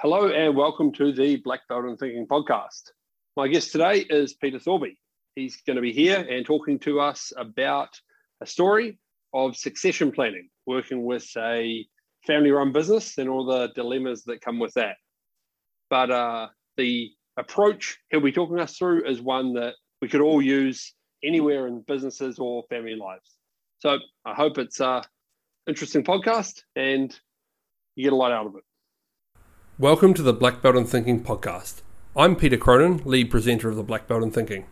Hello and welcome to the Black Belt in Thinking podcast. My guest today is Peter Thorby. He's going to be here and talking to us about a story of succession planning, working with a family run business and all the dilemmas that come with that. But uh, the approach he'll be talking us through is one that we could all use anywhere in businesses or family lives. So I hope it's an interesting podcast and you get a lot out of it. Welcome to the Black Belt in Thinking podcast. I'm Peter Cronin, lead presenter of the Black Belt in Thinking.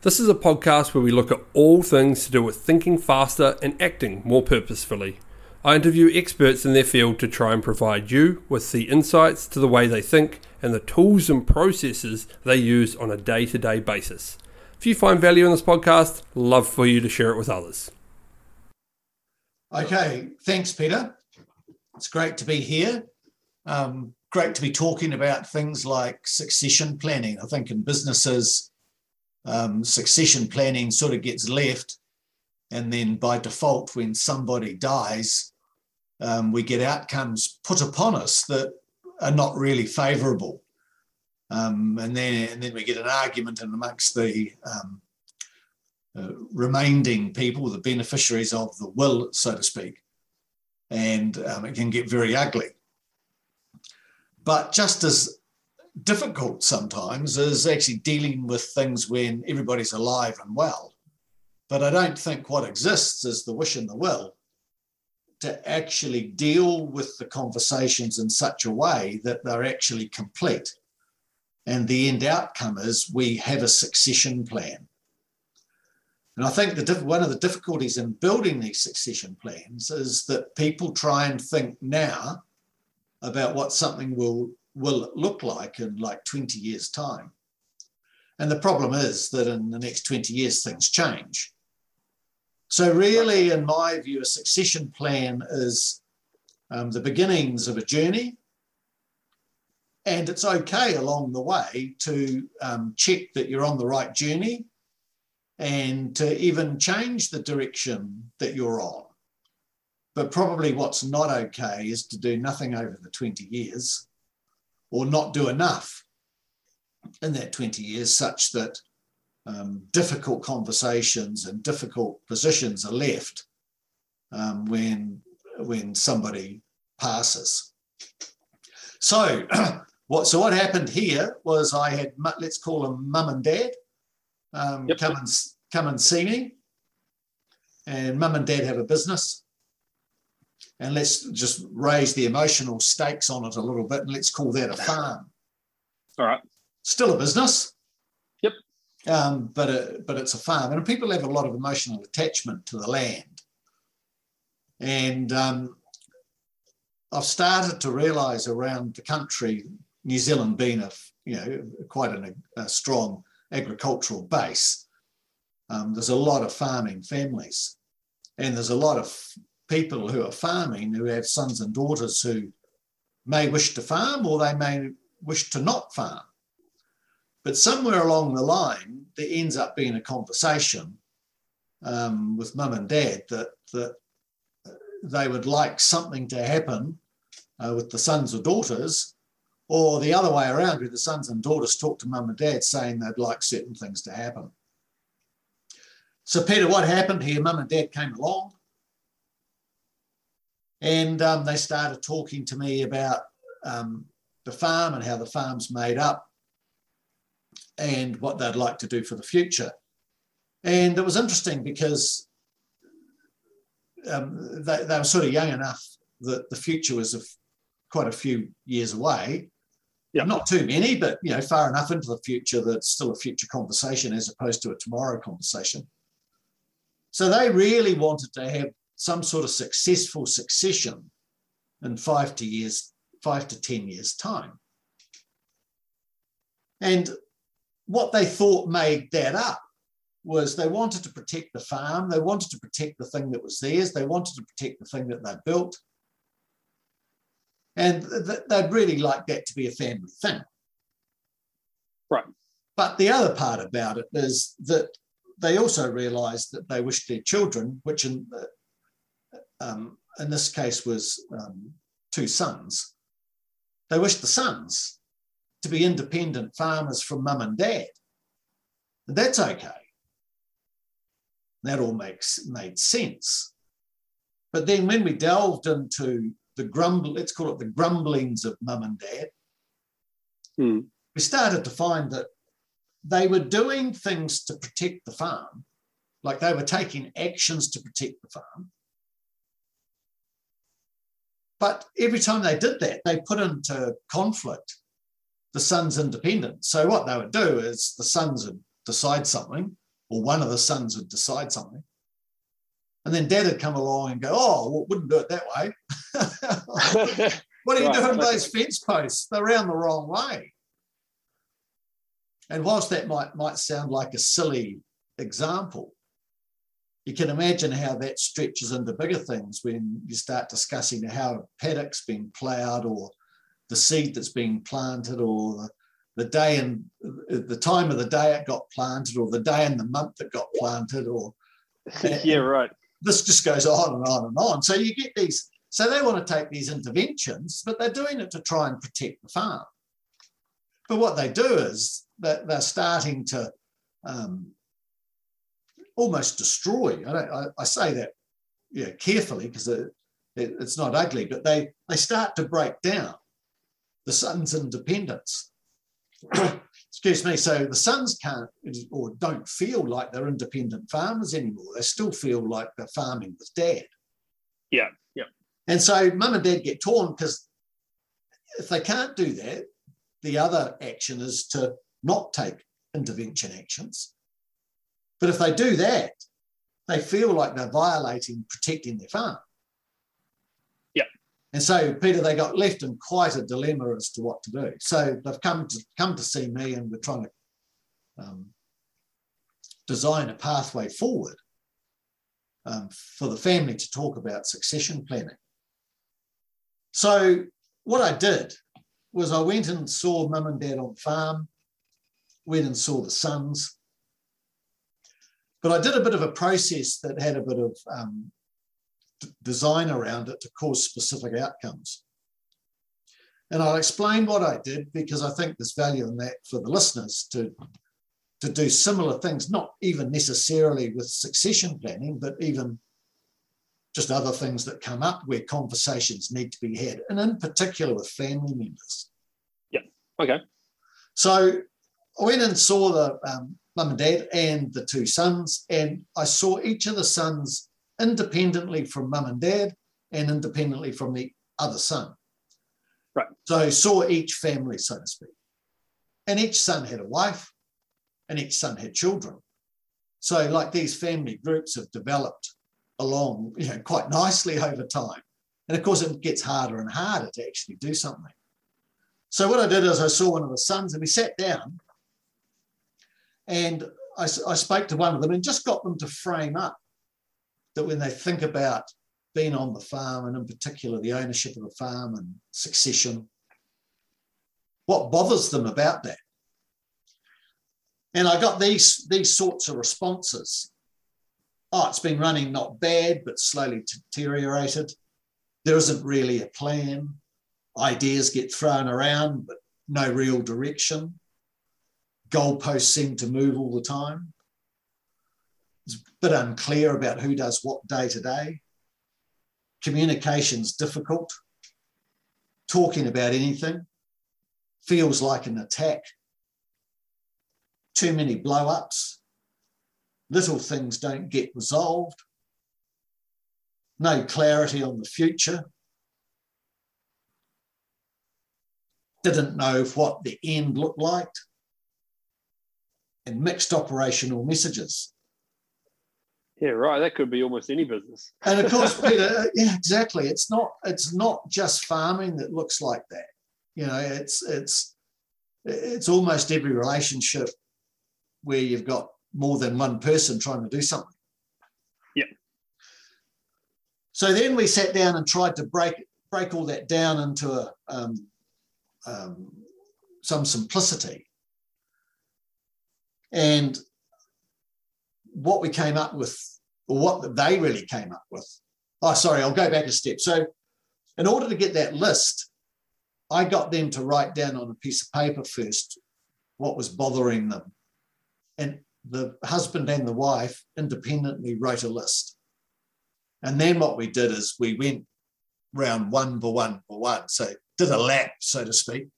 This is a podcast where we look at all things to do with thinking faster and acting more purposefully. I interview experts in their field to try and provide you with the insights to the way they think and the tools and processes they use on a day to day basis. If you find value in this podcast, love for you to share it with others. Okay, thanks, Peter. It's great to be here. Um, great to be talking about things like succession planning. I think in businesses, um, succession planning sort of gets left. And then by default, when somebody dies, um, we get outcomes put upon us that are not really favorable. Um, and then and then we get an argument amongst the um, uh, remaining people, the beneficiaries of the will, so to speak, and um, it can get very ugly. But just as difficult sometimes is actually dealing with things when everybody's alive and well. But I don't think what exists is the wish and the will to actually deal with the conversations in such a way that they're actually complete. And the end outcome is we have a succession plan. And I think the, one of the difficulties in building these succession plans is that people try and think now about what something will will look like in like 20 years time. And the problem is that in the next 20 years things change. So really in my view a succession plan is um, the beginnings of a journey. And it's okay along the way to um, check that you're on the right journey and to even change the direction that you're on but probably what's not okay is to do nothing over the 20 years or not do enough in that 20 years, such that um, difficult conversations and difficult positions are left um, when, when somebody passes. So, what, so what happened here was I had, let's call them mum and dad, um, yep. come, and, come and see me. And mum and dad have a business and let's just raise the emotional stakes on it a little bit and let's call that a farm. All right. Still a business. Yep. Um, but a, but it's a farm, and people have a lot of emotional attachment to the land. And um, I've started to realise around the country, New Zealand being a you know quite an, a strong agricultural base, um, there's a lot of farming families, and there's a lot of people who are farming who have sons and daughters who may wish to farm or they may wish to not farm. But somewhere along the line, there ends up being a conversation um, with mum and dad that, that they would like something to happen uh, with the sons or daughters, or the other way around, where the sons and daughters talk to mum and dad saying they'd like certain things to happen. So, Peter, what happened here? Mum and dad came along. And um, they started talking to me about um, the farm and how the farm's made up and what they'd like to do for the future. And it was interesting because um, they, they, were sort of young enough that the future was a, quite a few years away. Yeah. Not too many, but you know, far enough into the future that it's still a future conversation as opposed to a tomorrow conversation. So they really wanted to have some sort of successful succession in five to years, five to 10 years' time. And what they thought made that up was they wanted to protect the farm, they wanted to protect the thing that was theirs, they wanted to protect the thing that they built. And they'd really like that to be a family thing. Right. But the other part about it is that they also realised that they wished their children, which in, um, in this case was um, two sons, they wished the sons to be independent farmers from mum and dad. And that's okay. That all makes made sense. But then when we delved into the grumble, let's call it the grumblings of mum and dad, Hmm. we started to find that they were doing things to protect the farm, like they were taking actions to protect the farm. But every time they did that, they put into conflict the son's independence. So what they would do is the sons would decide something, or one of the sons would decide something. And then dad would come along and go, Oh, well, wouldn't do it that way. what are you Right, doing with those fence posts? They're around the wrong way. And whilst that might, might sound like a silly example, you can imagine how that stretches into bigger things when you start discussing how a paddock's been ploughed or the seed that's being planted or the, the day and the time of the day it got planted or the day and the month it got planted or yeah, right. this just goes on and on and on. So you get these, so they want to take these interventions, but they're doing it to try and protect the farm. But what they do is that they're starting to um, almost destroy. I, don't, I, I say that yeah, carefully because it, it, it's not ugly, but they, they start to break down the son's independence. Excuse me. So the sons can't or don't feel like they're independent farmers anymore. They still feel like they're farming with dad. Yeah, yeah. And so mum and dad get torn because if they can't do that, the other action is to not take intervention actions. But if they do that, they feel like they're violating protecting their farm. Yeah. And so, Peter, they got left in quite a dilemma as to what to do. So they've come to come to see me, and we're trying to um, design a pathway forward um, for the family to talk about succession planning. So what I did was I went and saw mum and dad on farm, went and saw the sons. But I did a bit of a process that had a bit of um, design around it to cause specific outcomes. And I'll explain what I did because I think there's value in that for the listeners to, to do similar things, not even necessarily with succession planning, but even just other things that come up where conversations need to be had, and in particular with family members. Yeah. Okay. So I went and saw the um, mum and dad and the two sons, and I saw each of the sons independently from mum and dad and independently from the other son. Right. So I saw each family, so to speak. And each son had a wife and each son had children. So, like these family groups have developed along you know, quite nicely over time. And of course, it gets harder and harder to actually do something. So what I did is I saw one of the sons and we sat down and I spoke to one of them and just got them to frame up that when they think about being on the farm and in particular the ownership of the farm and succession, what bothers them about that? And I got these, these sorts of responses. Oh, it's been running not bad, but slowly deteriorated. There isn't really a plan ideas get thrown around, but no real direction. Goalposts seem to move all the time. It's a bit unclear about who does what day to day. Communication's difficult. Talking about anything feels like an attack. Too many blow ups. Little things don't get resolved. No clarity on the future. didn't know what the end looked like, and mixed operational messages. Yeah, right. That could be almost any business. And of course, Peter, yeah, exactly. It's not it's not just farming that looks like that. You know, it's it's it's almost every relationship where you've got more than one person trying to do something. Yeah. So then we sat down and tried to break break all that down into a um, um, some simplicity. And what we came up with, or what they really came up with. Oh, sorry, I'll go back a step. So, in order to get that list, I got them to write down on a piece of paper first what was bothering them. And the husband and the wife independently wrote a list. And then what we did is we went round one for one for one. So did a lap, so to speak,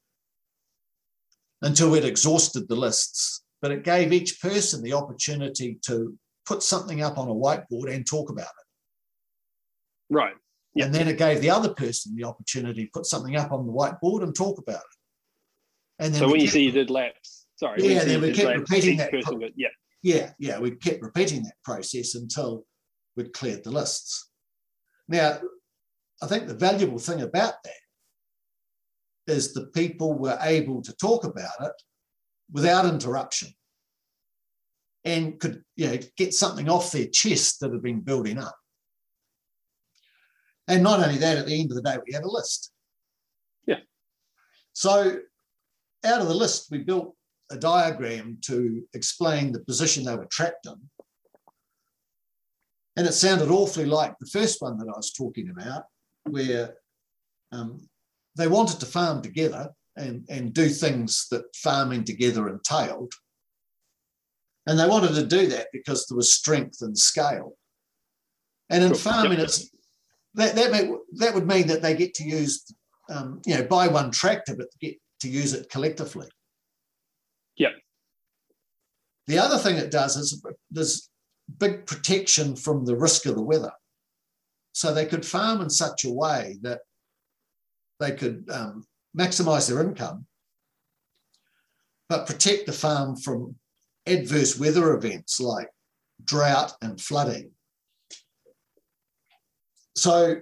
until we'd exhausted the lists. But it gave each person the opportunity to put something up on a whiteboard and talk about it. Right. Yep. And then it gave the other person the opportunity to put something up on the whiteboard and talk about it. And then so when you see you did laps, sorry. Yeah, then we kept laps, repeating that. Pro- yeah. Yeah, yeah, we kept repeating that process until we'd cleared the lists. Now, I think the valuable thing about that is the people were able to talk about it without interruption and could you know, get something off their chest that had been building up. And not only that, at the end of the day, we had a list. Yeah. So out of the list, we built a diagram to explain the position they were trapped in. And it sounded awfully like the first one that I was talking about, where um, they wanted to farm together and, and do things that farming together entailed. And they wanted to do that because there was strength and scale. And in sure. farming, yep. it's that that, may, that would mean that they get to use, um, you know, buy one tractor, but get to use it collectively. Yep. The other thing it does is there's big protection from the risk of the weather. So they could farm in such a way that they could um, maximize their income, but protect the farm from adverse weather events like drought and flooding so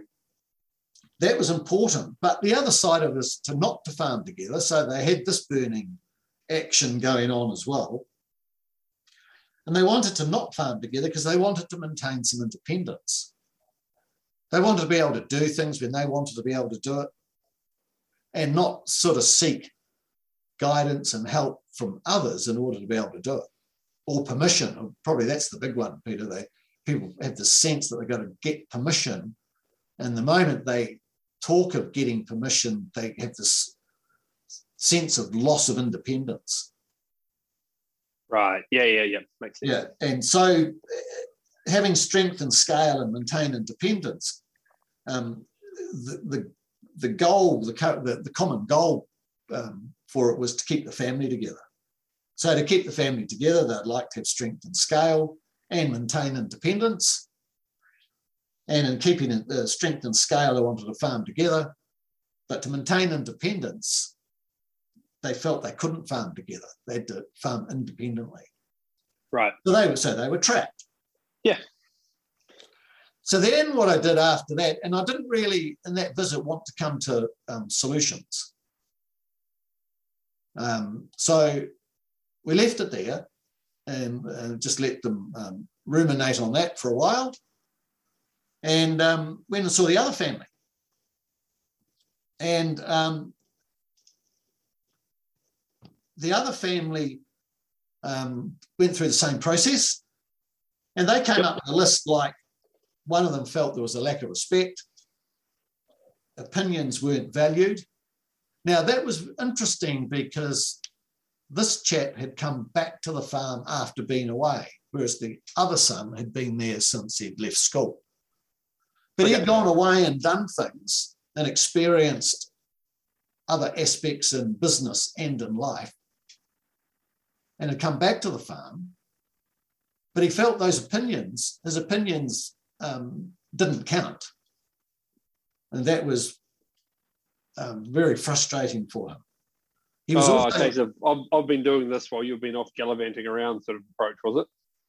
that was important. But the other side of it is to not to farm together. So they had this burning action going on as well. And they wanted to not farm together because they wanted to maintain some independence. They wanted to be able to do things when they wanted to be able to do it and not sort of seek guidance and help from others in order to be able to do it or permission. Probably that's the big one, Peter. They people have the sense that they've got to get permission and the moment they talk of getting permission, they have this sense of loss of independence. Right. Yeah, yeah, yeah. Makes sense. Yeah. And so uh, having strength and scale and maintain independence, um, the, the, the goal, the, the, the common goal um, for it was to keep the family together. So to keep the family together, they'd like to have strength and scale and maintain independence. And in keeping the strength and scale, they wanted to farm together. But to maintain independence, they felt they couldn't farm together. They had to farm independently. Right. So they were so they were trapped. Yeah. So then what I did after that, and I didn't really in that visit want to come to um, solutions. Um, so we left it there and uh, just let them um, ruminate on that for a while and um, went and saw the other family. And um, the other family um, went through the same process, and they came up with a list like one of them felt there was a lack of respect, opinions weren't valued. Now, that was interesting because this chap had come back to the farm after being away, whereas the other son had been there since he'd left school. But he had gone away and done things and experienced other aspects in business and in life and had come back to the farm. But he felt those opinions, his opinions um, didn't count. And that was um, very frustrating for him. He was oh, also, I've, I've been doing this while you've been off gallivanting around, sort of approach, was it?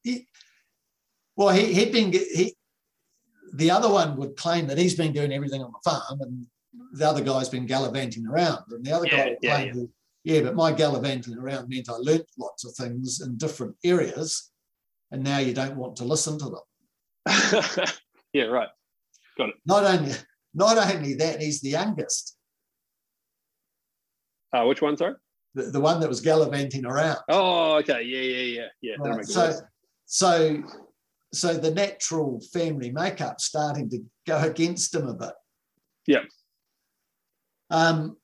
He, well, he, he'd been he the other one would claim that he's been doing everything on the farm and the other guy's been gallivanting around. And the other yeah, guy would yeah, yeah. That, yeah, but my gallivanting around meant I learnt lots of things in different areas and now you don't want to listen to them. yeah, right. Got it. Not only, not only that, he's the youngest. Uh, which one, sorry? The, the one that was gallivanting around. Oh, okay. Yeah, yeah, yeah. Yeah. Right. So, so so the natural family makeup starting to go against him a bit. Yeah. Um,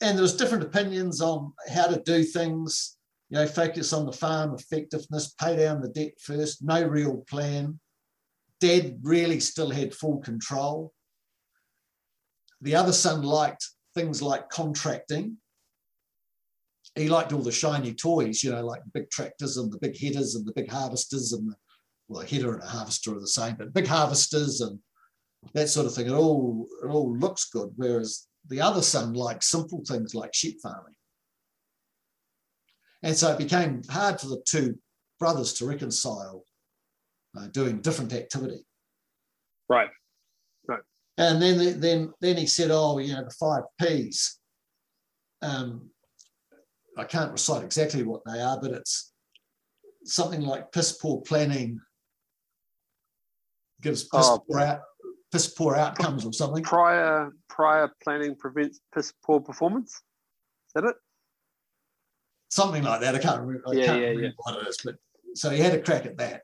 and there was different opinions on how to do things. You know, focus on the farm effectiveness, pay down the debt first, no real plan. Dad really still had full control. The other son liked things like contracting. He liked all the shiny toys, you know, like big tractors and the big headers and the big harvesters and the, well, a header and a harvester are the same, but big harvesters and that sort of thing. It all it all looks good. Whereas the other son liked simple things like sheep farming. And so it became hard for the two brothers to reconcile uh, doing different activity. Right. Right. And then, then, then he said, "Oh, you know, the five P's." Um, I can't recite exactly what they are, but it's something like piss poor planning gives piss, oh, poor, out, piss poor outcomes or something. Prior prior planning prevents piss poor performance. Is that it? Something like that. I can't remember. I yeah, can't yeah, remember yeah. what it is, but so he had a crack at that.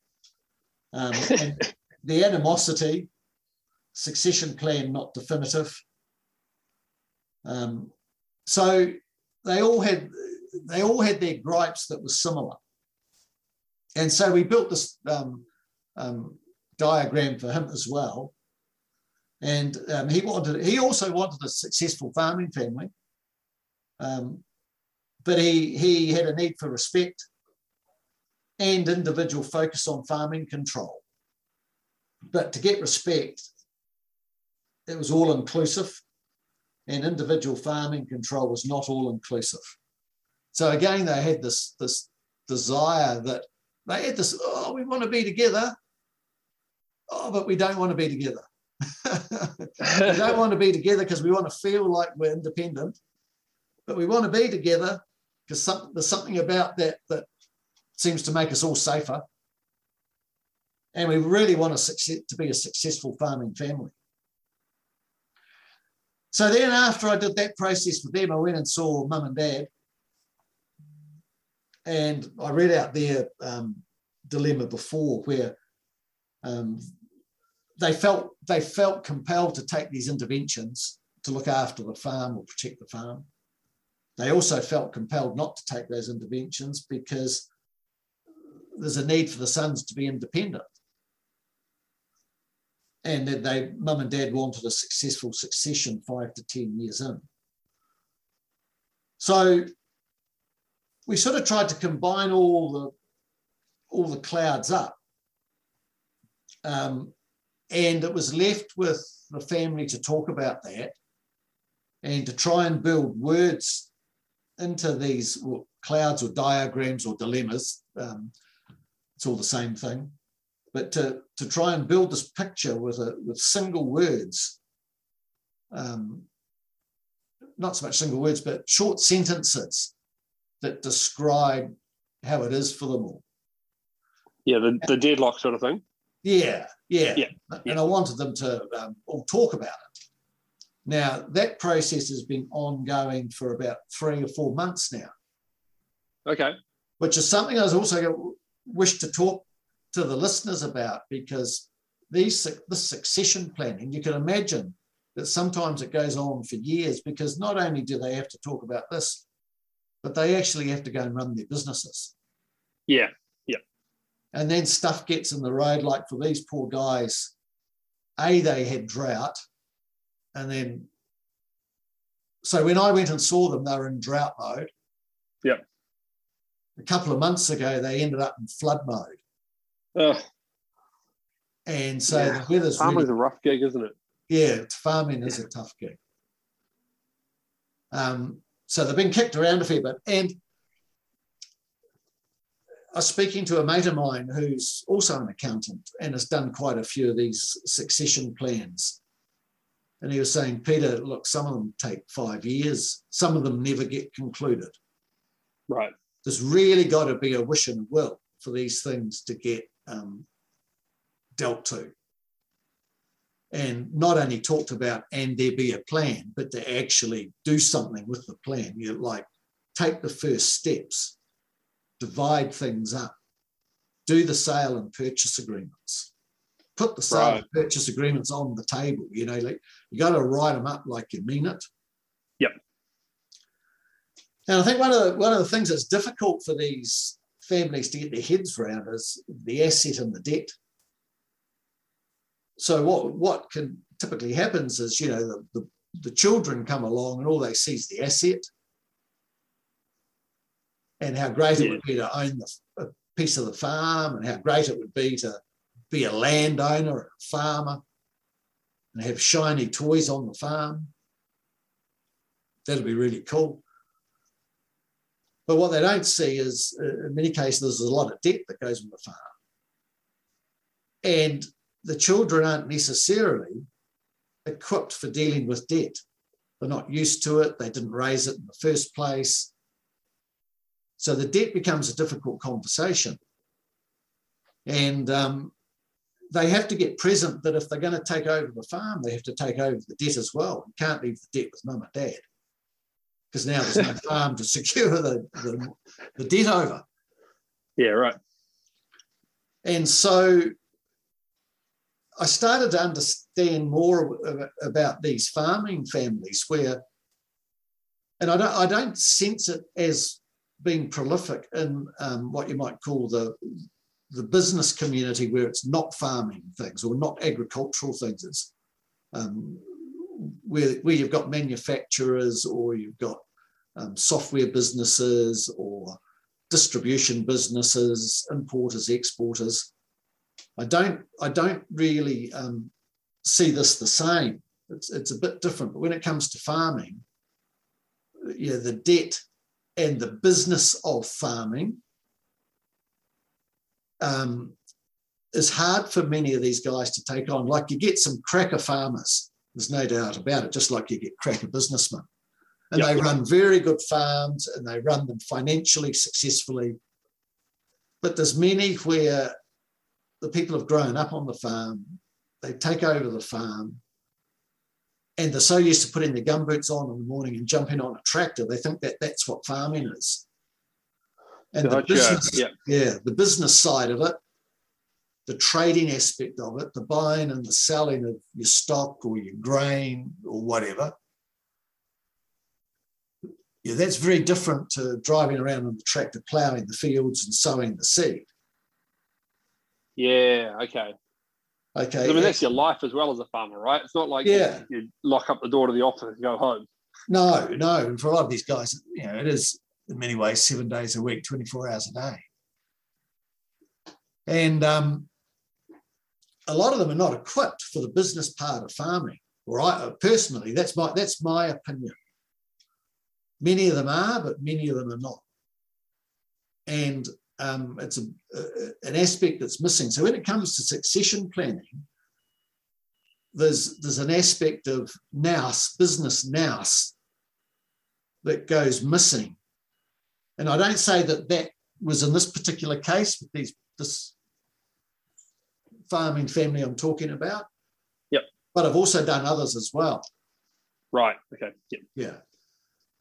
Um, and the animosity, succession plan not definitive. Um, so they all had they all had their gripes that were similar, and so we built this um, um diagram for him as well. And um, he wanted he also wanted a successful farming family, um, but he he had a need for respect and individual focus on farming control. But to get respect, it was all inclusive, and individual farming control was not all inclusive. So again, they had this, this desire that they had this, oh, we want to be together. Oh, but we don't want to be together. we don't want to be together because we want to feel like we're independent, but we want to be together because some, there's something about that that seems to make us all safer. And we really want to, be a successful farming family. So then after I did that process for them, I went and saw mum and dad. And I read out their um, dilemma before where um, they felt they felt compelled to take these interventions to look after the farm or protect the farm. They also felt compelled not to take those interventions because there's a need for the sons to be independent and that they mum and dad wanted a successful succession five to ten years in. So we sort of tried to combine all the all the clouds up, um, and it was left with the family to talk about that and to try and build words into these clouds or diagrams or dilemmas. Um, it's all the same thing but to, to try and build this picture with, a, with single words, um, not so much single words, but short sentences that describe how it is for them all. Yeah, the, the deadlock sort of thing. Yeah, yeah. yeah, And I wanted them to um, all talk about it. Now, that process has been ongoing for about three or four months now. Okay. Which is something I was also wish to talk to the listeners about because these this succession planning, you can imagine that sometimes it goes on for years because not only do they have to talk about this, but they actually have to go and run their businesses. Yeah, yeah. And then stuff gets in the road, like for these poor guys, A, they had drought, and then so when I went and saw them, they were in drought mode. Yeah. A couple of months ago, they ended up in flood mode. Ugh. And so yeah. the weather's farming's really, a rough gig, isn't it? Yeah, farming is a tough gig. Um, so they've been kicked around a fair bit. And I was speaking to a mate of mine who's also an accountant and has done quite a few of these succession plans. And he was saying, Peter, look, some of them take five years, some of them never get concluded. Right. There's really got to be a wish and will for these things to get um, dealt to. And not only talked about and there be a plan, but to actually do something with the plan. You like take the first steps, divide things up, do the sale and purchase agreements, put the sale right. and purchase agreements on the table. You know, like you got to write them up like you mean it. And I think one of the, one of the things that's difficult for these families to get their heads around is the asset and the debt. So what what can typically happens is you know the, the, the children come along and all they see is the asset and how great yeah. it would be to own the, a piece of the farm and how great it would be to be a landowner, a farmer, and have shiny toys on the farm. That'd be really cool. But what they don't see is, uh, in many cases, there's a lot of debt that goes with the farm. And the children aren't necessarily equipped for dealing with debt. They're not used to it. They didn't raise it in the first place. So the debt becomes a difficult conversation. And um, they have to get present that if they're going to take over the farm, they have to take over the debt as well. You can't leave the debt with mum and dad because now there's no farm to secure the, the, the debt over. Yeah, right. And so I started to understand more about these farming families where, and I don't, I don't sense it as being prolific in um, what you might call the the business community where it's not farming things or not agricultural things. It's um, where, where you've got manufacturers or you've got um, software businesses or distribution businesses, importers, exporters. I don't, I don't really um, see this the same. It's, it's a bit different. But when it comes to farming, yeah, the debt and the business of farming um, is hard for many of these guys to take on. Like you get some cracker farmers, there's no doubt about it, just like you get cracker businessmen. And yep. they run very good farms and they run them financially successfully. But there's many where the people have grown up on the farm, they take over the farm, and they're so used to putting their gumboots on in the morning and jumping on a tractor, they think that that's what farming is. And the business, yeah. yeah, the business side of it, the trading aspect of it, the buying and the selling of your stock or your grain or whatever, yeah, that's very different to driving around on the tractor, ploughing the fields and sowing the seed. Yeah, okay. Okay. I mean, that's your life as well as a farmer, right? It's not like yeah. you, you lock up the door to the office and go home. No, no. And for a lot of these guys, you know, it is in many ways seven days a week, 24 hours a day. And um, a lot of them are not equipped for the business part of farming. Or I personally, that's my that's my opinion. Many of them are, but many of them are not. And um, it's a, a, an aspect that's missing. So when it comes to succession planning, there's there's an aspect of nous, business nous, that goes missing and I don't say that that was in this particular case with these this farming family I'm talking about. Yep. But I've also done others as well. Right. Okay. Yep. Yeah.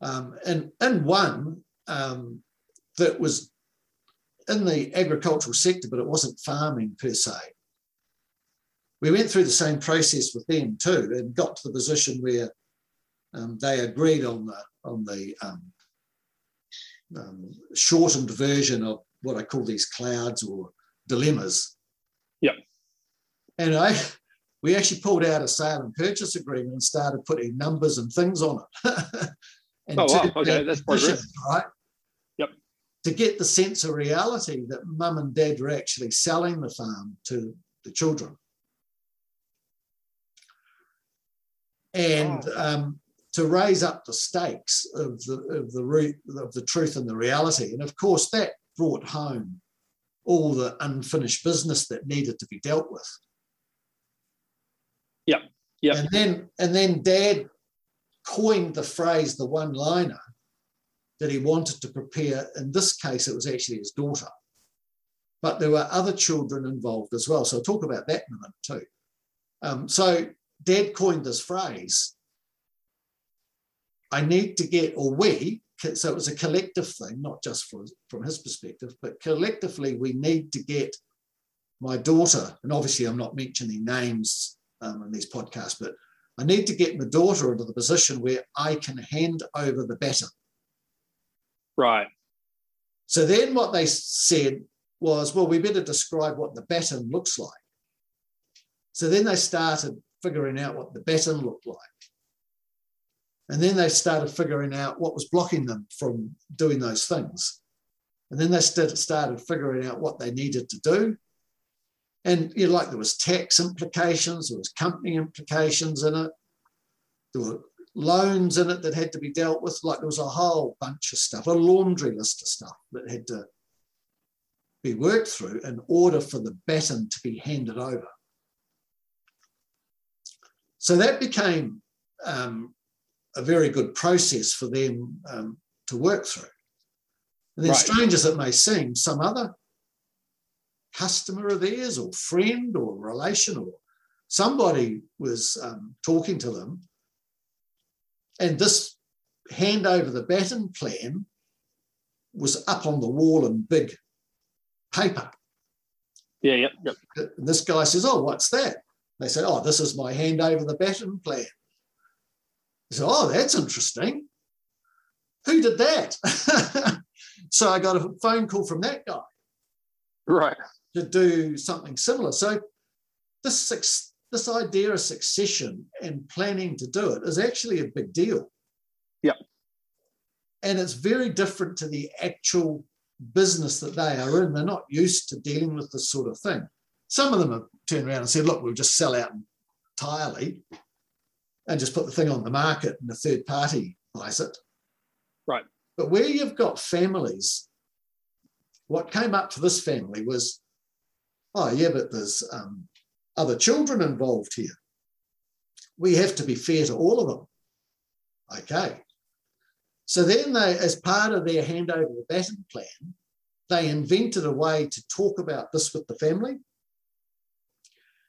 Um, and and one um, that was in the agricultural sector, but it wasn't farming per se. We went through the same process with them too, and got to the position where um, they agreed on the on the um, um, shortened version of what I call these clouds or dilemmas. And I, we actually pulled out a sale and purchase agreement and started putting numbers and things on it. and oh, wow. Okay, that's progress. Right. Yep. To get the sense of reality that mum and dad were actually selling the farm to the children. And oh. um, to raise up the stakes of the of the re, of the truth and the reality. And of course, that brought home all the unfinished business that needed to be dealt with. Yeah. And then and then Dad coined the phrase, the one-liner, that he wanted to prepare. In this case, it was actually his daughter, but there were other children involved as well. So I'll talk about that in a minute too. Um, so Dad coined this phrase I need to get, or we, so it was a collective thing, not just for, from his perspective, but collectively we need to get my daughter, and obviously I'm not mentioning names um, in these podcasts, but I need to get my daughter into the position where I can hand over the baton. Right. So then what they said was, well, we better describe what the baton looks like. So then they started figuring out what the baton looked like. And then they started figuring out what was blocking them from doing those things. And then they started figuring out what they needed to do. And you know, like there was tax implications, there was company implications in it, there were loans in it that had to be dealt with. Like there was a whole bunch of stuff, a laundry list of stuff that had to be worked through in order for the baton to be handed over. So that became um, a very good process for them um, to work through. And then, right. strange as it may seem, some other customer of theirs, or friend, or relation, or somebody was um, talking to them, and this hand over the baton plan was up on the wall in big paper. Yeah, yep, yep. And this guy says, "Oh, what's that?" They say, "Oh, this is my hand over the baton plan." He said, "Oh, that's interesting. Who did that?" so I got a phone call from that guy, right, to do something similar. So this this idea of succession and planning to do it is actually a big deal. Yeah. And it's very different to the actual business that they are in. They're not used to dealing with this sort of thing. Some of them have turned around and said, look, we'll just sell out entirely and just put the thing on the market and a third party buys it. Right. But where you've got families, what came up to this family was, oh, yeah, but there's um, other children involved here. We have to be fair to all of them. Okay. So then they, as part of their handover the baton plan, they invented a way to talk about this with the family.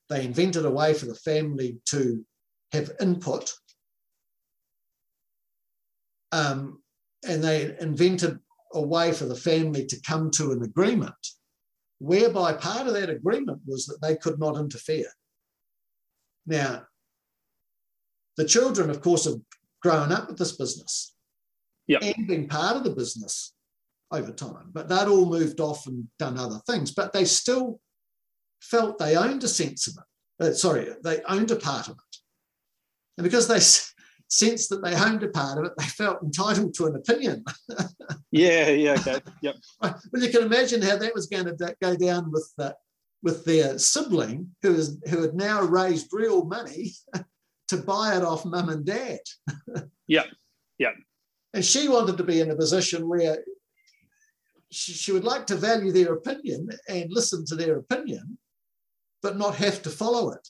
They invented a way for the family to have input. Um, and they invented a way for the family to come to an agreement, whereby part of that agreement was that they could not interfere. Now, the children, of course, have grown up with this business yep. and been part of the business over time. But they'd all moved off and done other things, but they still felt they owned a sense of it. Uh, sorry, they owned a part of it. And because they sensed that they owned a part of it, they felt entitled to an opinion. yeah, yeah, okay, yep. Well, you can imagine how that was going to go down with the, with their sibling who is who had now raised real money to buy it off mum and dad. yeah, yeah. And she wanted to be in a position where she, she would like to value their opinion and listen to their opinion, but not have to follow it.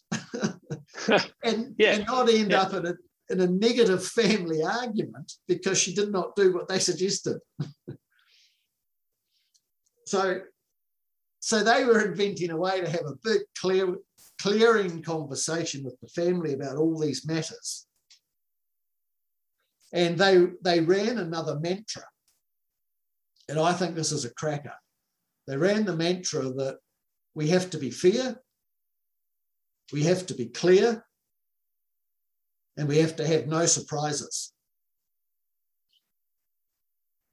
and, yeah. and not end yeah. up in a, in a negative family argument because she did not do what they suggested. so, so they were inventing a way to have a big clear, clearing conversation with the family about all these matters and they, they ran another mantra. And I think this is a cracker. They ran the mantra that we have to be fair, we have to be clear, and we have to have no surprises.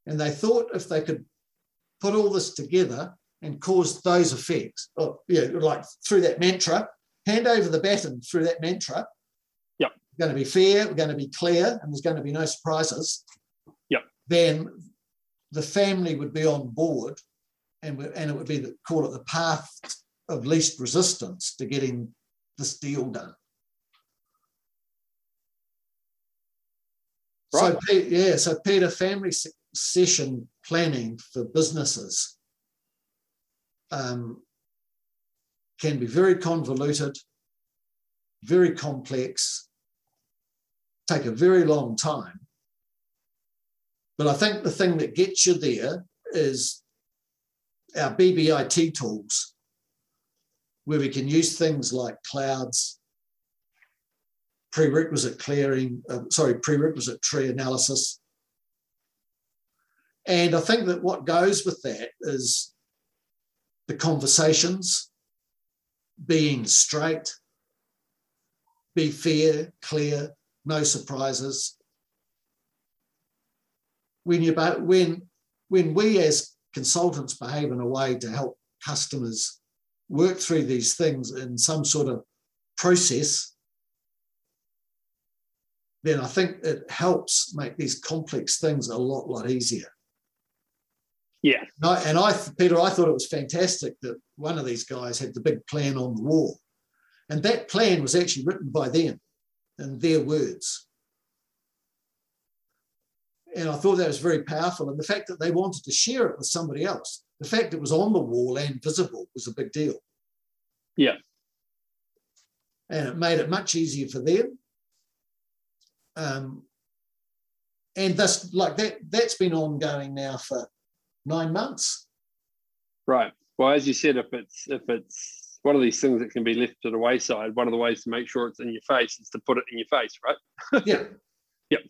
And they thought if they could put all this together and cause those effects, or, yeah, like through that mantra, hand over the baton through that mantra, going to be fair, we're going to be clear, and there's going to be no surprises, yep. then the family would be on board and, and it would be, the, call it the path of least resistance to getting this deal done. Right. So, yeah, so Peter, family succession planning for businesses um, can be very convoluted, very complex, take a very long time. But I think the thing that gets you there is our BBIT tools, where we can use things like clouds, prerequisite clearing, uh, sorry, prerequisite tree analysis. And I think that what goes with that is the conversations, being straight, be fair, clear, no surprises. When you when when we as consultants behave in a way to help customers work through these things in some sort of process, then I think it helps make these complex things a lot, lot easier. Yeah. And I, and I, Peter, I thought it was fantastic that one of these guys had the big plan on the wall. And that plan was actually written by them in their words. And I thought that was very powerful. And the fact that they wanted to share it with somebody else, the fact it was on the wall and visible was a big deal. Yeah. And it made it much easier for them. Um, and this, like that, that's been ongoing now for nine months. Right. Well, as you said, if it's if it's one of these things that can be left to the wayside, one of the ways to make sure it's in your face is to put it in your face, right? yeah. Yep.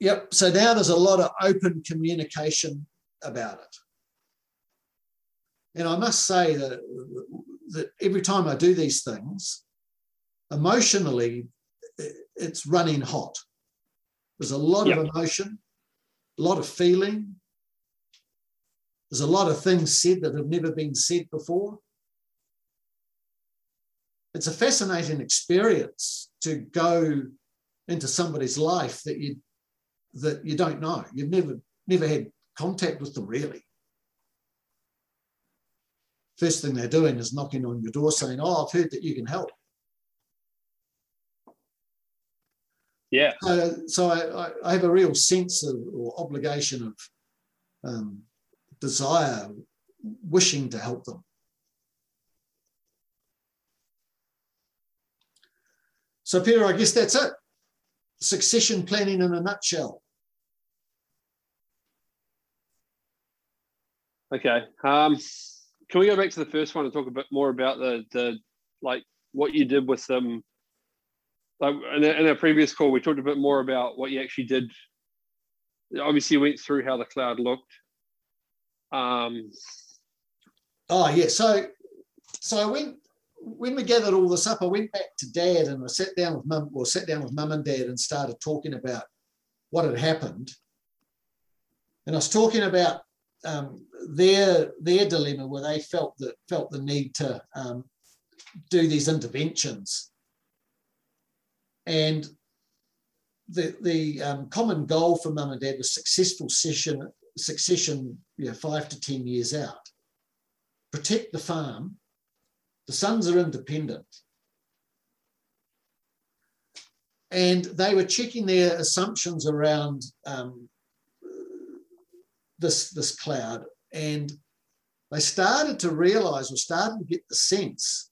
Yep. So now there's a lot of open communication about it. And I must say that, that every time I do these things, emotionally, it's running hot. There's a lot yep. of emotion, a lot of feeling. There's a lot of things said that have never been said before. It's a fascinating experience to go into somebody's life that you that you don't know. You've never never had contact with them really. First thing they're doing is knocking on your door saying, "Oh, I've heard that you can help." Yeah. So, so I, I have a real sense of or obligation of um, desire, wishing to help them. So, Peter, I guess that's it. Succession planning in a nutshell. Okay. Um, can we go back to the first one and talk a bit more about the the like what you did with them? Like in, in our previous call, we talked a bit more about what you actually did. Obviously, you went through how the cloud looked. Um, oh yeah, so so I went when we gathered all this up. I went back to Dad and I sat down with Mum, or sat down with Mum and Dad and started talking about what had happened. And I was talking about um, their their dilemma where they felt that felt the need to um, do these interventions, and the the um, common goal for mum and dad was successful session succession, you know, five to ten years out. Protect the farm. The sons are independent. And they were checking their assumptions around um, this, this cloud. And they started to realize or started to get the sense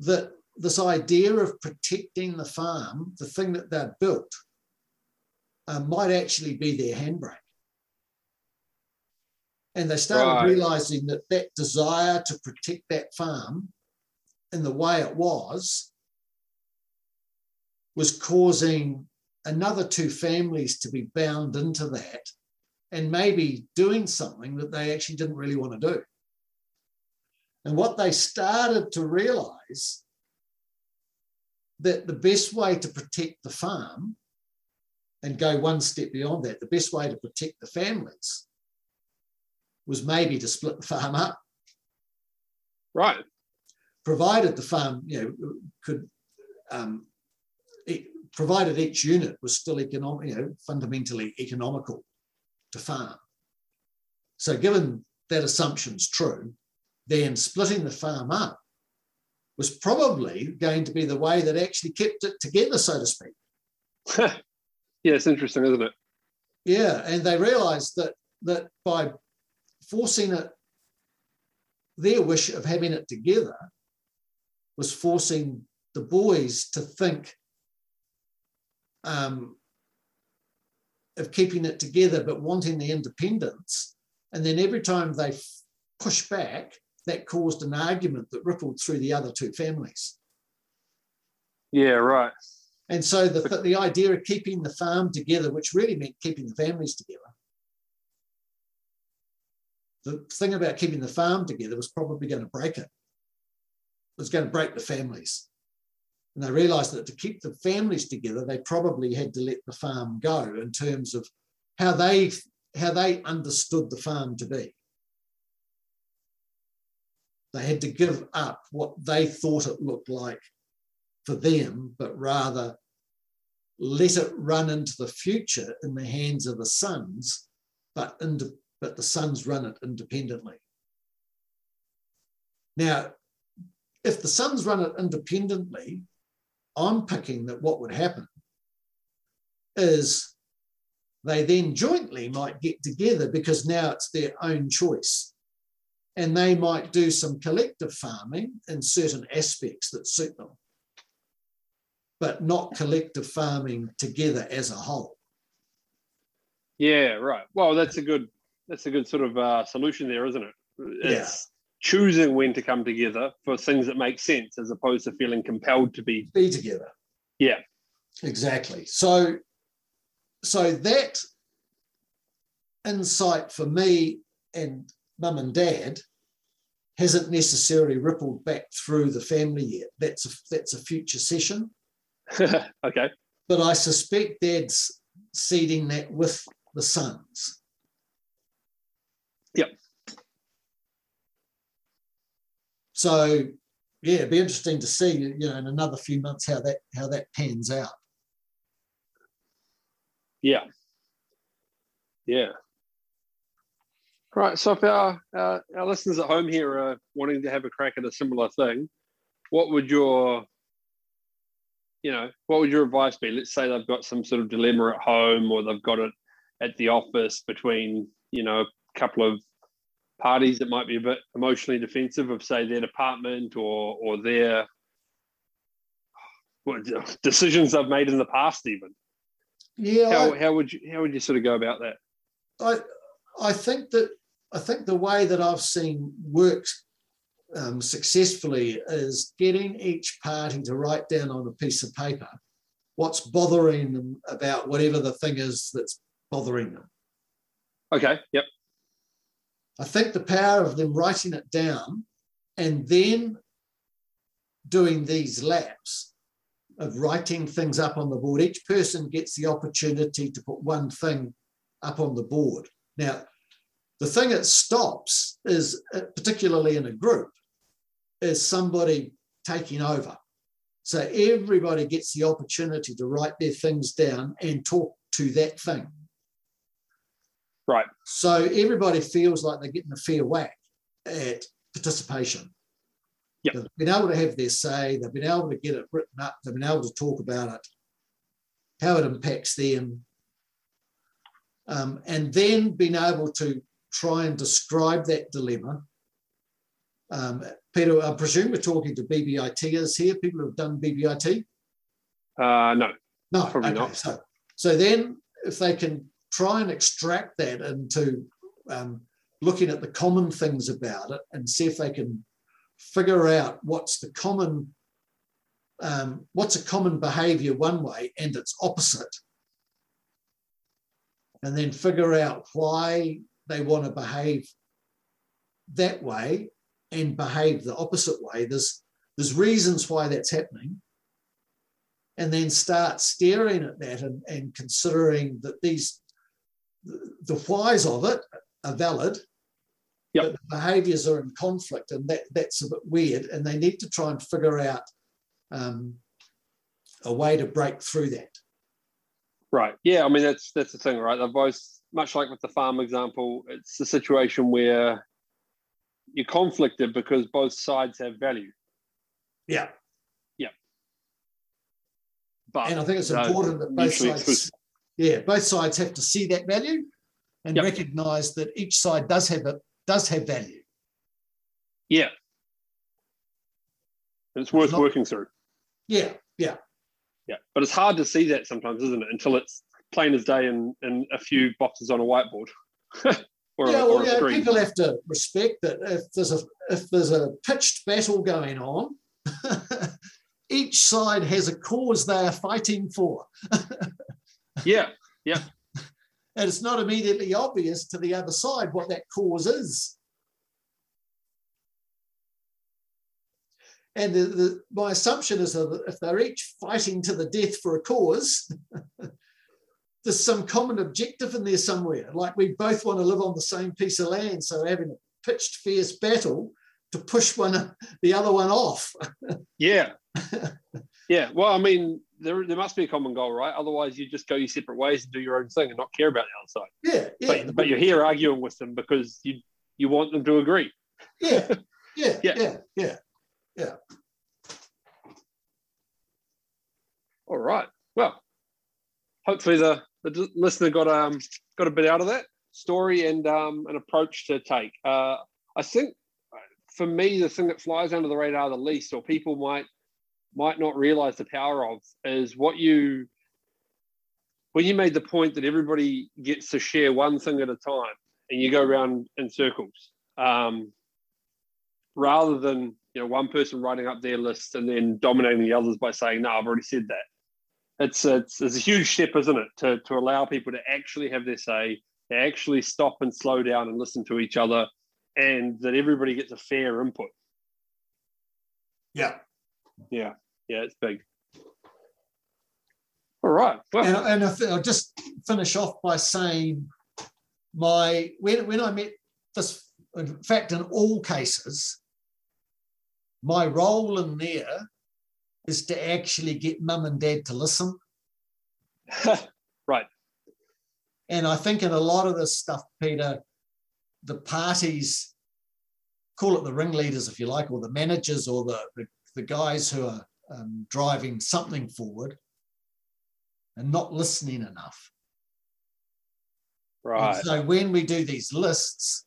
that this idea of protecting the farm, the thing that they'd built, uh, might actually be their handbrake. And they started right. realizing that that desire to protect that farm in the way it was was causing another two families to be bound into that and maybe doing something that they actually didn't really want to do. And what they started to realize that the best way to protect the farm and go one step beyond that, the best way to protect the families was maybe to split the farm up. Right. Provided the farm, you know, could, um, it, provided each unit was still economic, you know, fundamentally economical to farm. So, given that assumption's true, then splitting the farm up was probably going to be the way that actually kept it together, so to speak. yeah, it's interesting, isn't it? Yeah, and they realised that that by forcing it, their wish of having it together was forcing the boys to think um, of keeping it together but wanting the independence. And then every time they push back, that caused an argument that rippled through the other two families. Yeah, right. And so the, the idea of keeping the farm together, which really meant keeping the families together, the thing about keeping the farm together was probably going to break it. It was going to break the families. And they realized that to keep the families together, they probably had to let the farm go in terms of how they how they understood the farm to be. They had to give up what they thought it looked like for them, but rather let it run into the future in the hands of the sons, but, but the sons run it independently. Now, if the sons run it independently, I'm picking that what would happen is they then jointly might get together because now it's their own choice. And they might do some collective farming in certain aspects that suit them, but not collective farming together as a whole. Yeah, right. Well, that's a good that's a good sort of uh, solution there, isn't it? It's choosing when to come together for things that make sense as opposed to feeling compelled to be Be together. Yeah. Exactly. So so that insight for me and mum and dad hasn't necessarily rippled back through the family yet. That's a, that's a future session. okay. But I suspect dad's seeding that with the sons. Yep. So yeah, it'd be interesting to see, you know, in another few months how that how that pans out. Yeah. Yeah. Right. So if our, our, our listeners at home here are wanting to have a crack at a similar thing, what would your you know, what would your advice be? Let's say they've got some sort of dilemma at home or they've got it at the office between, you know, a couple of parties that might be a bit emotionally defensive of say their department or or their what, decisions they've made in the past even. Yeah. How, I- how would you how would you sort of go about that? I I think that I think the way that I've seen works um, successfully is getting each party to write down on a piece of paper what's bothering them about whatever the thing is that's bothering them. Okay. Yep. I think the power of them writing it down and then doing these laps of writing things up on the board. Each person gets the opportunity to put one thing up on the board. Now, the thing that stops is, uh, particularly in a group, is somebody taking over. So everybody gets the opportunity to write their things down and talk to that thing. Right. So everybody feels like they're getting a fair whack at participation. Yep. They've been able to have their say, they've been able to get it written up, they've been able to talk about it, how it impacts them, um, and then being able to try and describe that dilemma. Um, Peter, I presume we're talking to BBITers here, people who have done BBIT. Uh, no. No, Probably okay. not. So, so then, if they can try and extract that into um, looking at the common things about it and see if they can figure out what's the common, um, what's a common behaviour one way and its opposite, and then figure out why they want to behave that way and behave the opposite way. There's there's reasons why that's happening and then start staring at that and, and considering that these the whys of it are valid Yep. but the behaviors are in conflict and that that's a bit weird and they need to try and figure out um, a way to break through that Right. Yeah. I mean, that's that's the thing, right? They've both, much like with the farm example, it's a situation where you're conflicted because both sides have value. yeah Yeah. But and i think it's important that both sides exclusive. yeah both sides have to see that value and Yep. recognize that each side does have it does have value Yeah. And it's worth Not- working through. yeah yeah Yeah. But it's hard to see that sometimes, isn't it? Until it's plain as day in, in a few boxes on a whiteboard or, yeah, a, well, yeah, screen. people have to respect that if there's a if there's a pitched battle going on, each side has a cause they are fighting for, yeah, Yeah. and it's not immediately obvious to the other side what that cause is. And the, the, my assumption is that if they're each fighting to the death for a cause, there's some common objective in there somewhere. Like we both want to live on the same piece of land, so having a pitched fierce battle to push one the other one off. yeah, yeah. Well, I mean, there there must be a common goal, right? Otherwise, you just go your separate ways and do your own thing and not care about the other side. Yeah, yeah. But, but you're here arguing with them because you you want them to agree. Yeah, yeah, yeah, yeah, yeah. Yeah. All right. Well, hopefully the, the listener got um got a bit out of that story and um an approach to take. Uh, I think for me, the thing that flies under the radar the least, or people might might not realize the power of, is what you when you made the point that everybody gets to share one thing at a time, and you go around in circles, um, rather than you know one person writing up their list and then dominating the others by saying, "No, I've already said that." it's it's, it's a huge step, isn't it, to, to allow people to actually have their say, to actually stop and slow down and listen to each other, and that everybody gets a fair input. Yeah, yeah, yeah, it's big. All right. Well, and, and I will just finish off by saying my when when I met this, in fact, in all cases, my role in there is to actually get mum and dad to listen. right. And I think in a lot of this stuff, Peter, the parties, call it the ringleaders if you like, or the managers or the, the, the guys who are um, driving something forward, and not listening enough. Right. And so when we do these lists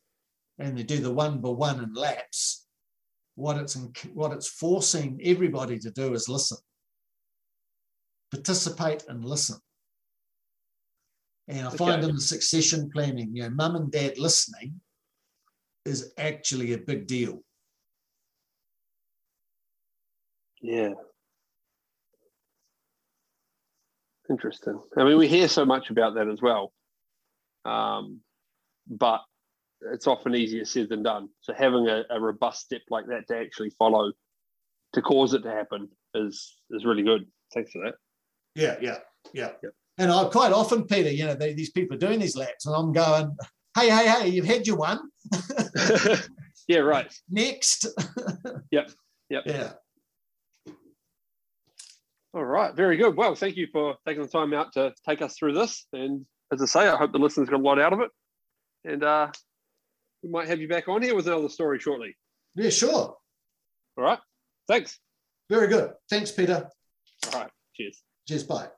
and they do the one by one and laps, what it's what it's forcing everybody to do is listen. Participate and listen. And i find in the succession planning you know mum and dad listening is actually a big deal. Yeah. Interesting. I mean we hear so much about that as well. Um, but it's often easier said than done. So having a, a, robust step like that to actually follow to cause it to happen is is really good. Thanks for that. Yeah, yeah, yeah. Yep. And I quite often, Peter, you know, they, these people are doing these laps, and I'm going, "Hey, hey, hey, you've had your one." yeah, right. Next. yep. Yep. Yeah. All right, very good. Well, thank you for taking the time out to take us through this. And as I say, I hope the listeners got a lot out of it. And uh, we might have you back on here with another story shortly. Yeah, sure. All right. Thanks. Very good. Thanks, Peter. All right. Cheers. Cheers. Bye.